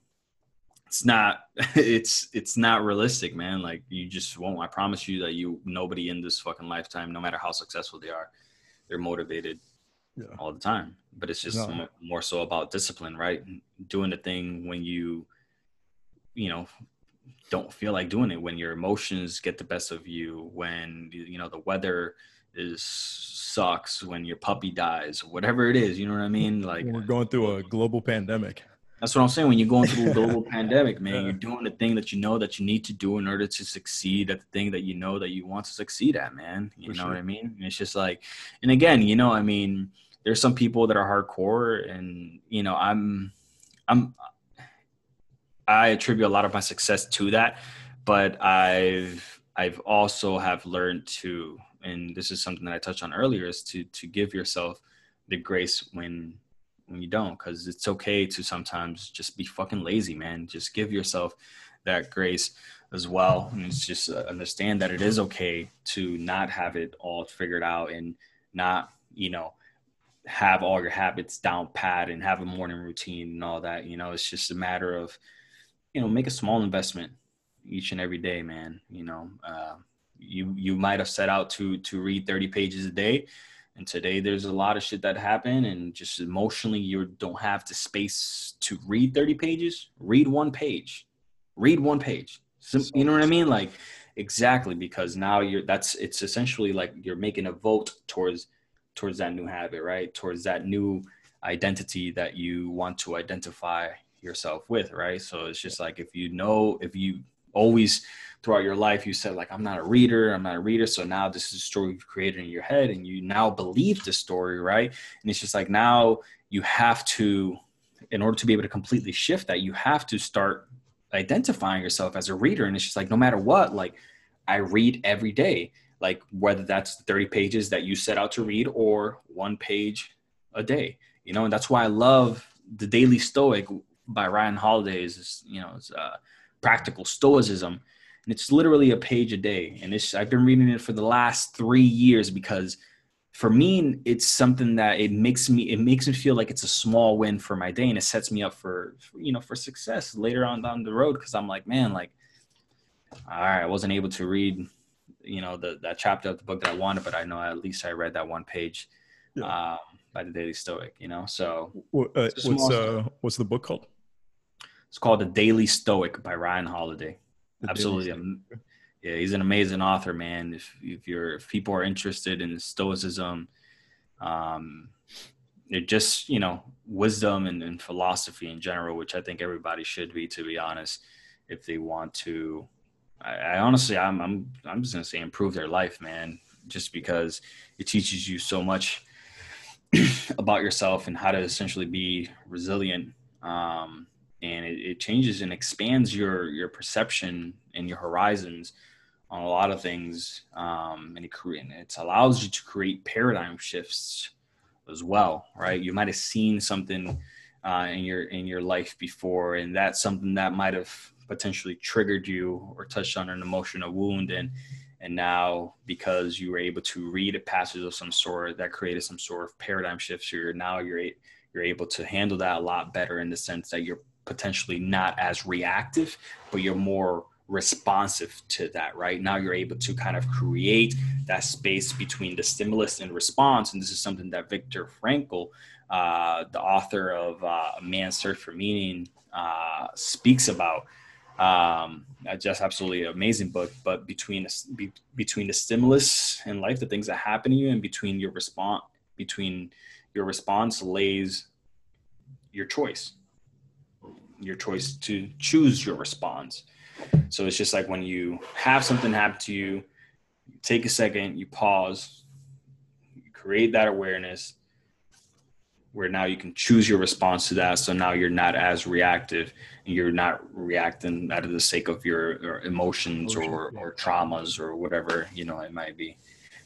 it's not, [laughs] it's, it's not realistic, man. Like you just won't, I promise you that you, nobody in this fucking lifetime, no matter how successful they are, they're motivated yeah. all the time. But it's just no. more so about discipline, right? Doing the thing when you, you know, don't feel like doing it. When your emotions get the best of you. When you know the weather is sucks. When your puppy dies, whatever it is. You know what I mean? Like we're going through a global pandemic. That's what I'm saying. When you're going through a global [laughs] pandemic, man, you're doing the thing that you know that you need to do in order to succeed at the thing that you know that you want to succeed at, man. You For know sure. what I mean? And it's just like, and again, you know, I mean, there's some people that are hardcore and you know i'm i'm i attribute a lot of my success to that but i've i've also have learned to and this is something that i touched on earlier is to to give yourself the grace when when you don't because it's okay to sometimes just be fucking lazy man just give yourself that grace as well and it's just uh, understand that it is okay to not have it all figured out and not you know have all your habits down pat and have a morning routine and all that. You know, it's just a matter of, you know, make a small investment each and every day, man. You know, uh, you you might have set out to to read 30 pages a day, and today there's a lot of shit that happened, and just emotionally you don't have the space to read 30 pages. Read one page. Read one page. you know what I mean? Like exactly because now you're that's it's essentially like you're making a vote towards towards that new habit, right? Towards that new identity that you want to identify yourself with, right? So it's just like if you know, if you always throughout your life you said like I'm not a reader, I'm not a reader, so now this is a story you've created in your head and you now believe the story, right? And it's just like now you have to in order to be able to completely shift that, you have to start identifying yourself as a reader. And it's just like no matter what, like I read every day like whether that's 30 pages that you set out to read or one page a day you know? And that's why i love the daily stoic by ryan holiday is you know it's uh, practical stoicism and it's literally a page a day and it's i've been reading it for the last three years because for me it's something that it makes me it makes me feel like it's a small win for my day and it sets me up for, for you know for success later on down the road because i'm like man like all right i wasn't able to read you know the that chapter of the book that I wanted, but I know at least I read that one page yeah. um, by the Daily Stoic. You know, so uh, what's uh, what's the book called? It's called The Daily Stoic by Ryan Holiday. Absolutely, yeah, he's an amazing author, man. If if you're if people are interested in Stoicism, um, it just you know wisdom and, and philosophy in general, which I think everybody should be, to be honest, if they want to I, I honestly, I'm, I'm, I'm just gonna say improve their life, man. Just because it teaches you so much [clears throat] about yourself and how to essentially be resilient. Um, and it, it, changes and expands your your perception and your horizons on a lot of things. Um, and it, and it allows you to create paradigm shifts as well, right? You might have seen something uh, in your in your life before, and that's something that might have potentially triggered you or touched on an emotional wound and and now because you were able to read a passage of some sort that created some sort of paradigm shift so you're now you're you're able to handle that a lot better in the sense that you're potentially not as reactive but you're more responsive to that, right? Now you're able to kind of create that space between the stimulus and response. And this is something that Viktor Frankl, uh, the author of uh, A Man's Search for Meaning, uh, speaks about. Um, just absolutely amazing book. But between be, between the stimulus in life, the things that happen to you, and between your response, between your response lays your choice, your choice to choose your response. So it's just like when you have something happen to you, you take a second, you pause, you create that awareness where now you can choose your response to that. So now you're not as reactive and you're not reacting out of the sake of your emotions or, or traumas or whatever, you know, it might be.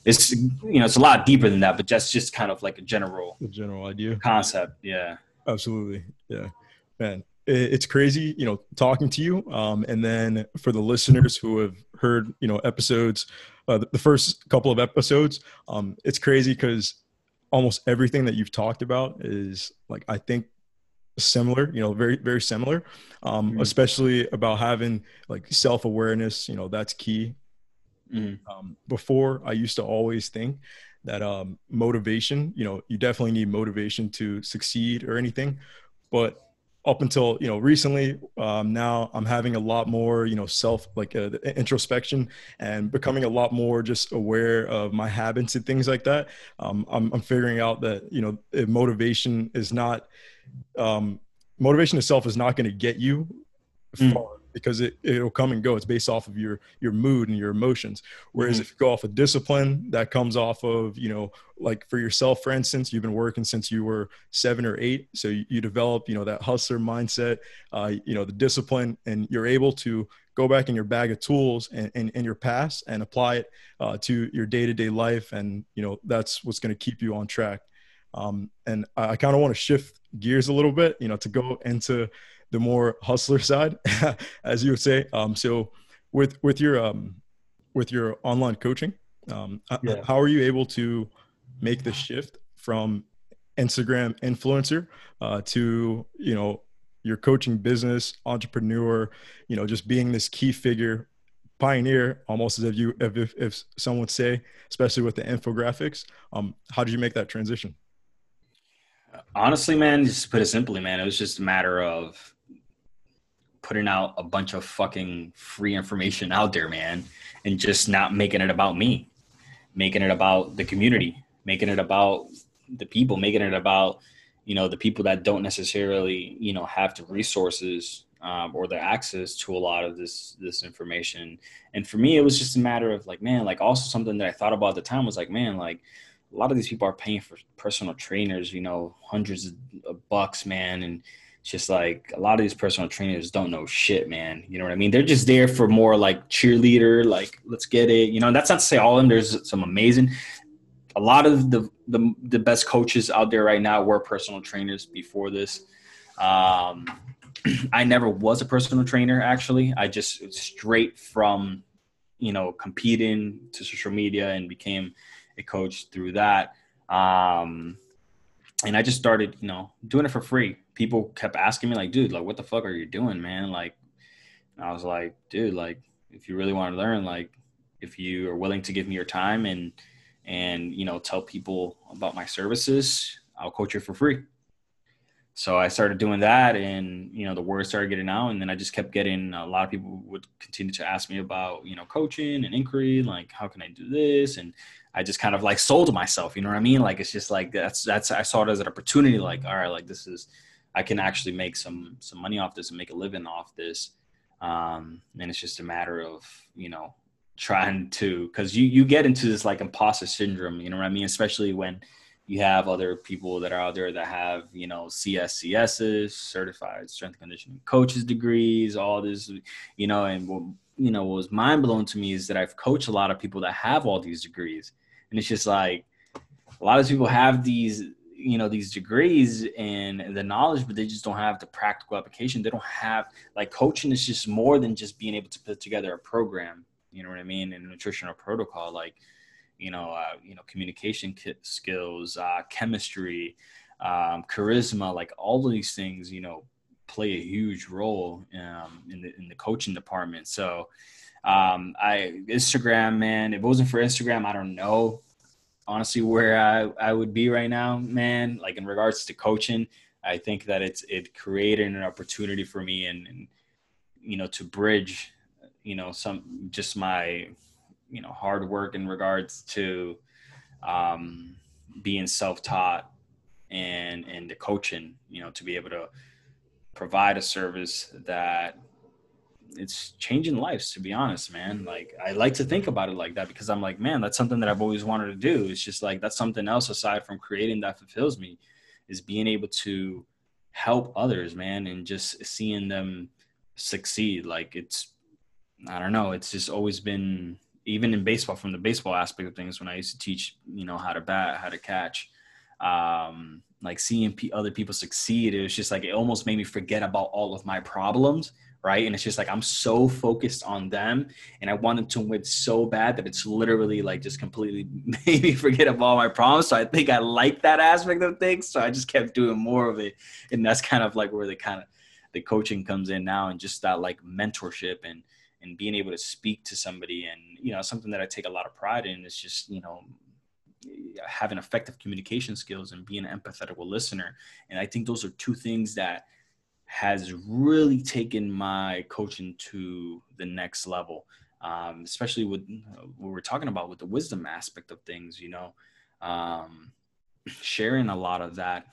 It's, you know, it's a lot deeper than that, but that's just kind of like a general, the general idea concept. Yeah. Absolutely. Yeah. Man, it's crazy, you know, talking to you. Um, and then for the listeners who have heard, you know, episodes, uh, the first couple of episodes, um, it's crazy because almost everything that you've talked about is like, I think similar, you know, very, very similar, um, mm-hmm. especially about having like self-awareness, you know, that's key. Mm-hmm. Um, before I used to always think that um, motivation, you know, you definitely need motivation to succeed or anything, but up until you know recently um, now i'm having a lot more you know self like uh, introspection and becoming a lot more just aware of my habits and things like that um, I'm, I'm figuring out that you know motivation is not um, motivation itself is not going to get you mm. far because it, it'll come and go. It's based off of your your mood and your emotions. Whereas mm-hmm. if you go off of discipline, that comes off of you know like for yourself, for instance, you've been working since you were seven or eight, so you, you develop you know that hustler mindset, uh, you know the discipline, and you're able to go back in your bag of tools and in, your past and apply it uh, to your day to day life, and you know that's what's going to keep you on track. Um, and I, I kind of want to shift gears a little bit, you know, to go into the more hustler [laughs] side, as you would say. Um, so with with your um, with your online coaching, um, yeah. how are you able to make the shift from Instagram influencer uh, to you know your coaching business entrepreneur, you know, just being this key figure pioneer almost as if you if, if, if someone would say especially with the infographics um how did you make that transition honestly man just put it simply man it was just a matter of putting out a bunch of fucking free information out there, man, and just not making it about me, making it about the community, making it about the people, making it about you know the people that don't necessarily you know have the resources um, or the access to a lot of this this information. And for me, it was just a matter of like, man, like also something that I thought about at the time was like, man, like a lot of these people are paying for personal trainers, you know, hundreds of bucks, man, and it's just like a lot of these personal trainers don't know shit, man. You know what I mean? They're just there for more like cheerleader, like let's get it. You know, that's not to say all of them. There's some amazing. A lot of the the, the best coaches out there right now were personal trainers before this. Um, [clears throat] I never was a personal trainer actually. I just straight from you know competing to social media and became a coach through that. Um, and I just started, you know, doing it for free. People kept asking me, like, dude, like, what the fuck are you doing, man? Like, I was like, dude, like, if you really want to learn, like, if you are willing to give me your time and, and, you know, tell people about my services, I'll coach you for free. So I started doing that and, you know, the word started getting out. And then I just kept getting a lot of people would continue to ask me about, you know, coaching and inquiry, like, how can I do this? And I just kind of like sold myself. You know what I mean? Like it's just like that's that's I saw it as an opportunity. Like all right, like this is I can actually make some some money off this and make a living off this. Um, and it's just a matter of you know trying to because you you get into this like imposter syndrome. You know what I mean? Especially when you have other people that are out there that have you know CSCSs, certified strength conditioning coaches degrees, all this, you know, and what you know what was mind blowing to me is that I've coached a lot of people that have all these degrees and it's just like a lot of people have these you know these degrees and the knowledge but they just don't have the practical application they don't have like coaching is just more than just being able to put together a program you know what i mean and nutritional protocol like you know uh, you know communication skills uh, chemistry um, charisma like all of these things you know play a huge role um, in the in the coaching department. So um, I Instagram, man. If it wasn't for Instagram, I don't know honestly where I, I would be right now, man. Like in regards to coaching, I think that it's it created an opportunity for me and, and you know to bridge, you know, some just my you know hard work in regards to um, being self-taught and and the coaching, you know, to be able to provide a service that it's changing lives to be honest man. Like i like to think about it like that because i'm like man that's something that i've always wanted to do. It's just like that's something else aside from creating that fulfills me is being able to help others man and just seeing them succeed. Like it's i don't know it's just always been even in baseball from the baseball aspect of things when i used to teach you know how to bat how to catch um like seeing p- other people succeed it was just like it almost made me forget about all of my problems right? And it's just like I'm so focused on them and I wanted to win so bad that it's literally like just completely [laughs] made me forget about all my problems. So I think I like that aspect of things. So I just kept doing more of it. And that's kind of like where the kind of the coaching comes in now and just that like mentorship and and being able to speak to somebody and you know something that I take a lot of pride in is just you know having effective communication skills and being an empathetic listener and I think those are two things that has really taken my coaching to the next level, um, especially with what we're talking about with the wisdom aspect of things, you know, um, sharing a lot of that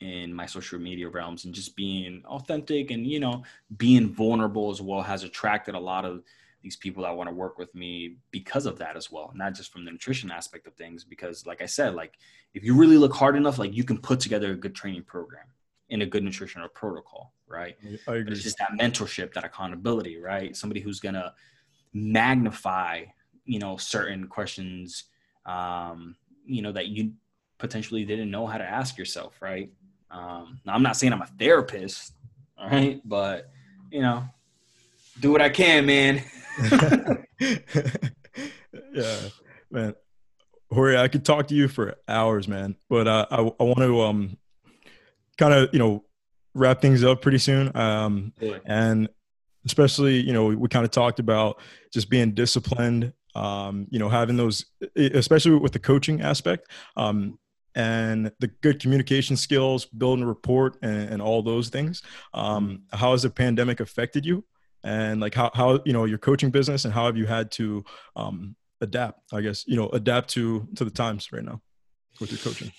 in my social media realms and just being authentic and, you know, being vulnerable as well has attracted a lot of these people that want to work with me because of that as well not just from the nutrition aspect of things because like i said like if you really look hard enough like you can put together a good training program in a good nutritional protocol, right? I agree. But it's just that mentorship, that accountability, right? Somebody who's gonna magnify, you know, certain questions, um, you know, that you potentially didn't know how to ask yourself, right? Um, now I'm not saying I'm a therapist, all right, but you know, do what I can, man. [laughs] [laughs] yeah, man. Jorge, I could talk to you for hours, man. But uh, I I want to um kind of you know wrap things up pretty soon. Um, yeah. And especially, you know, we, we kind of talked about just being disciplined, um, you know, having those, especially with the coaching aspect, um, and the good communication skills, building a report, and, and all those things. Um, how has the pandemic affected you? And like how, how, you know, your coaching business and how have you had to um, adapt, I guess, you know, adapt to, to the times right now with your coaching?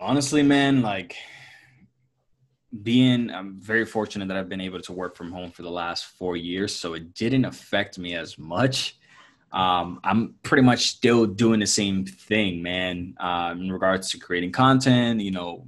Honestly, man, like being i'm very fortunate that i've been able to work from home for the last four years so it didn't affect me as much. Um, i'm pretty much still doing the same thing man um, in regards to creating content you know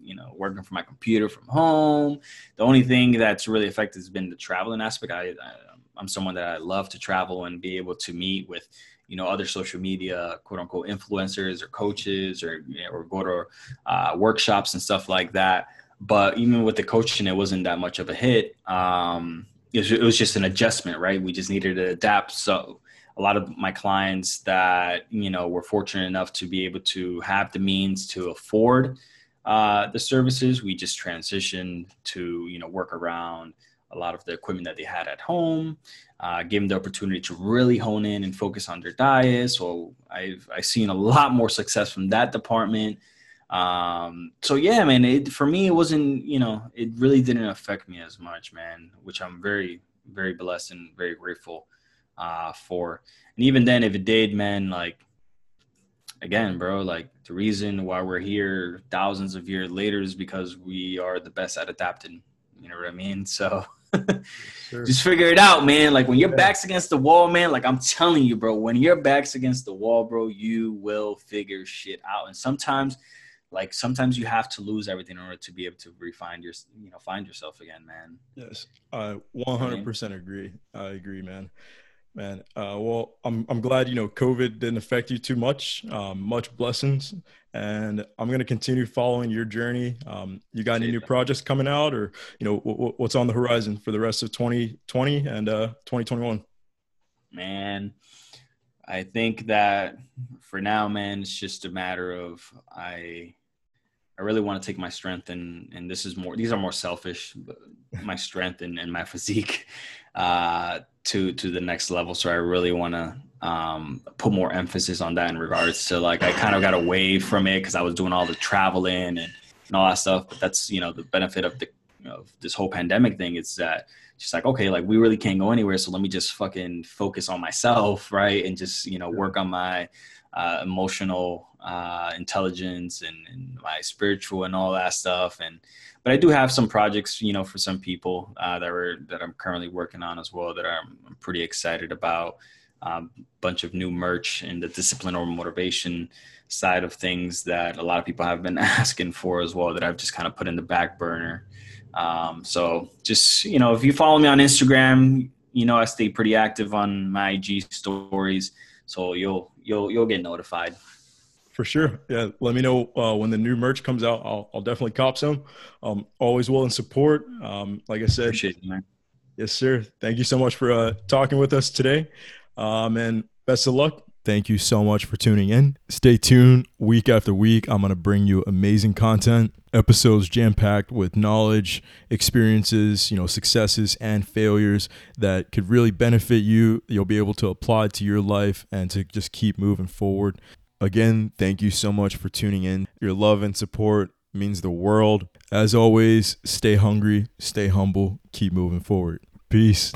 you know working from my computer from home. The only thing that's really affected has been the traveling aspect. I, I i'm someone that i love to travel and be able to meet with you know other social media quote unquote influencers or coaches or or go to uh, workshops and stuff like that but even with the coaching, it wasn't that much of a hit. Um, it, was, just an adjustment, right? We just needed to adapt. So a lot of my clients that you know were fortunate enough to be able to have the means to afford uh, the services, we just transitioned to you know work around a lot of the equipment that they had at home, uh, give them the opportunity to really hone in and focus on their diet. So I've I've seen a lot more success from that department. Um, so yeah, man, it, for me, it wasn't, you know, it really didn't affect me as much, man, which I'm very, very blessed and very grateful, uh, for. And even then, if it did, man, like, again, bro, like the reason why we're here thousands of years later is because we are the best at adapting. You know what I mean? [laughs] So sure. just figure it out, man. Like when your yeah. back's against the wall, man, like I'm telling you, bro, when your back's against the wall, bro, you will figure shit out. And sometimes like sometimes you have to lose everything in order to be able to refine your you know find yourself again man. Yes. I 100% agree. I agree man. Man uh, well i'm i'm glad you know covid didn't affect you too much. Um, much blessings. And i'm going to continue following your journey. Um, you got any new projects coming out or you know w- w- what's on the horizon for the rest of 2020 and uh, 2021 man I think that for now, man, it's just a matter of I I really want to take my strength and and this is more these are more selfish, [laughs] my strength and, and my physique uh, to to the next level. So I really want to um, put more emphasis on that in regards to like I kind of got away from it because I was doing all the traveling and, and all that stuff. But that's you know the benefit of the of this whole pandemic thing is that just like okay like we really can't go anywhere so let me just fucking focus on myself right and just you know work on my uh, emotional uh, intelligence and, and, my spiritual and all that stuff. And but I do have some projects, you know, for some people uh, that are that I'm currently working on as well that I'm, I'm pretty excited about. A um, bunch of new merch in the discipline or motivation side of things that a lot of people have been [laughs] asking for as well that I've just kind of put in the back burner. Um, so just you know, if you follow me on Instagram, you know I stay pretty active on my IG stories, so you'll you'll you'll get notified. For sure. Yeah. Let me know uh, when the new merch comes out. I'll, I'll definitely cop some. Um, always willing support. Um, like I said, Appreciate you, man. Yes, sir. Thank you so much for uh, talking with us today. Um, and best of luck. Thank you so much for tuning in. Stay tuned week after week. I'm going to bring you amazing content, episodes jam packed with knowledge, experiences, you know, successes and failures that could really benefit you. You'll be able to apply to your life and to just keep moving forward. Again, thank you so much for tuning in. Your love and support means the world. As always, stay hungry, stay humble, keep moving forward. Peace.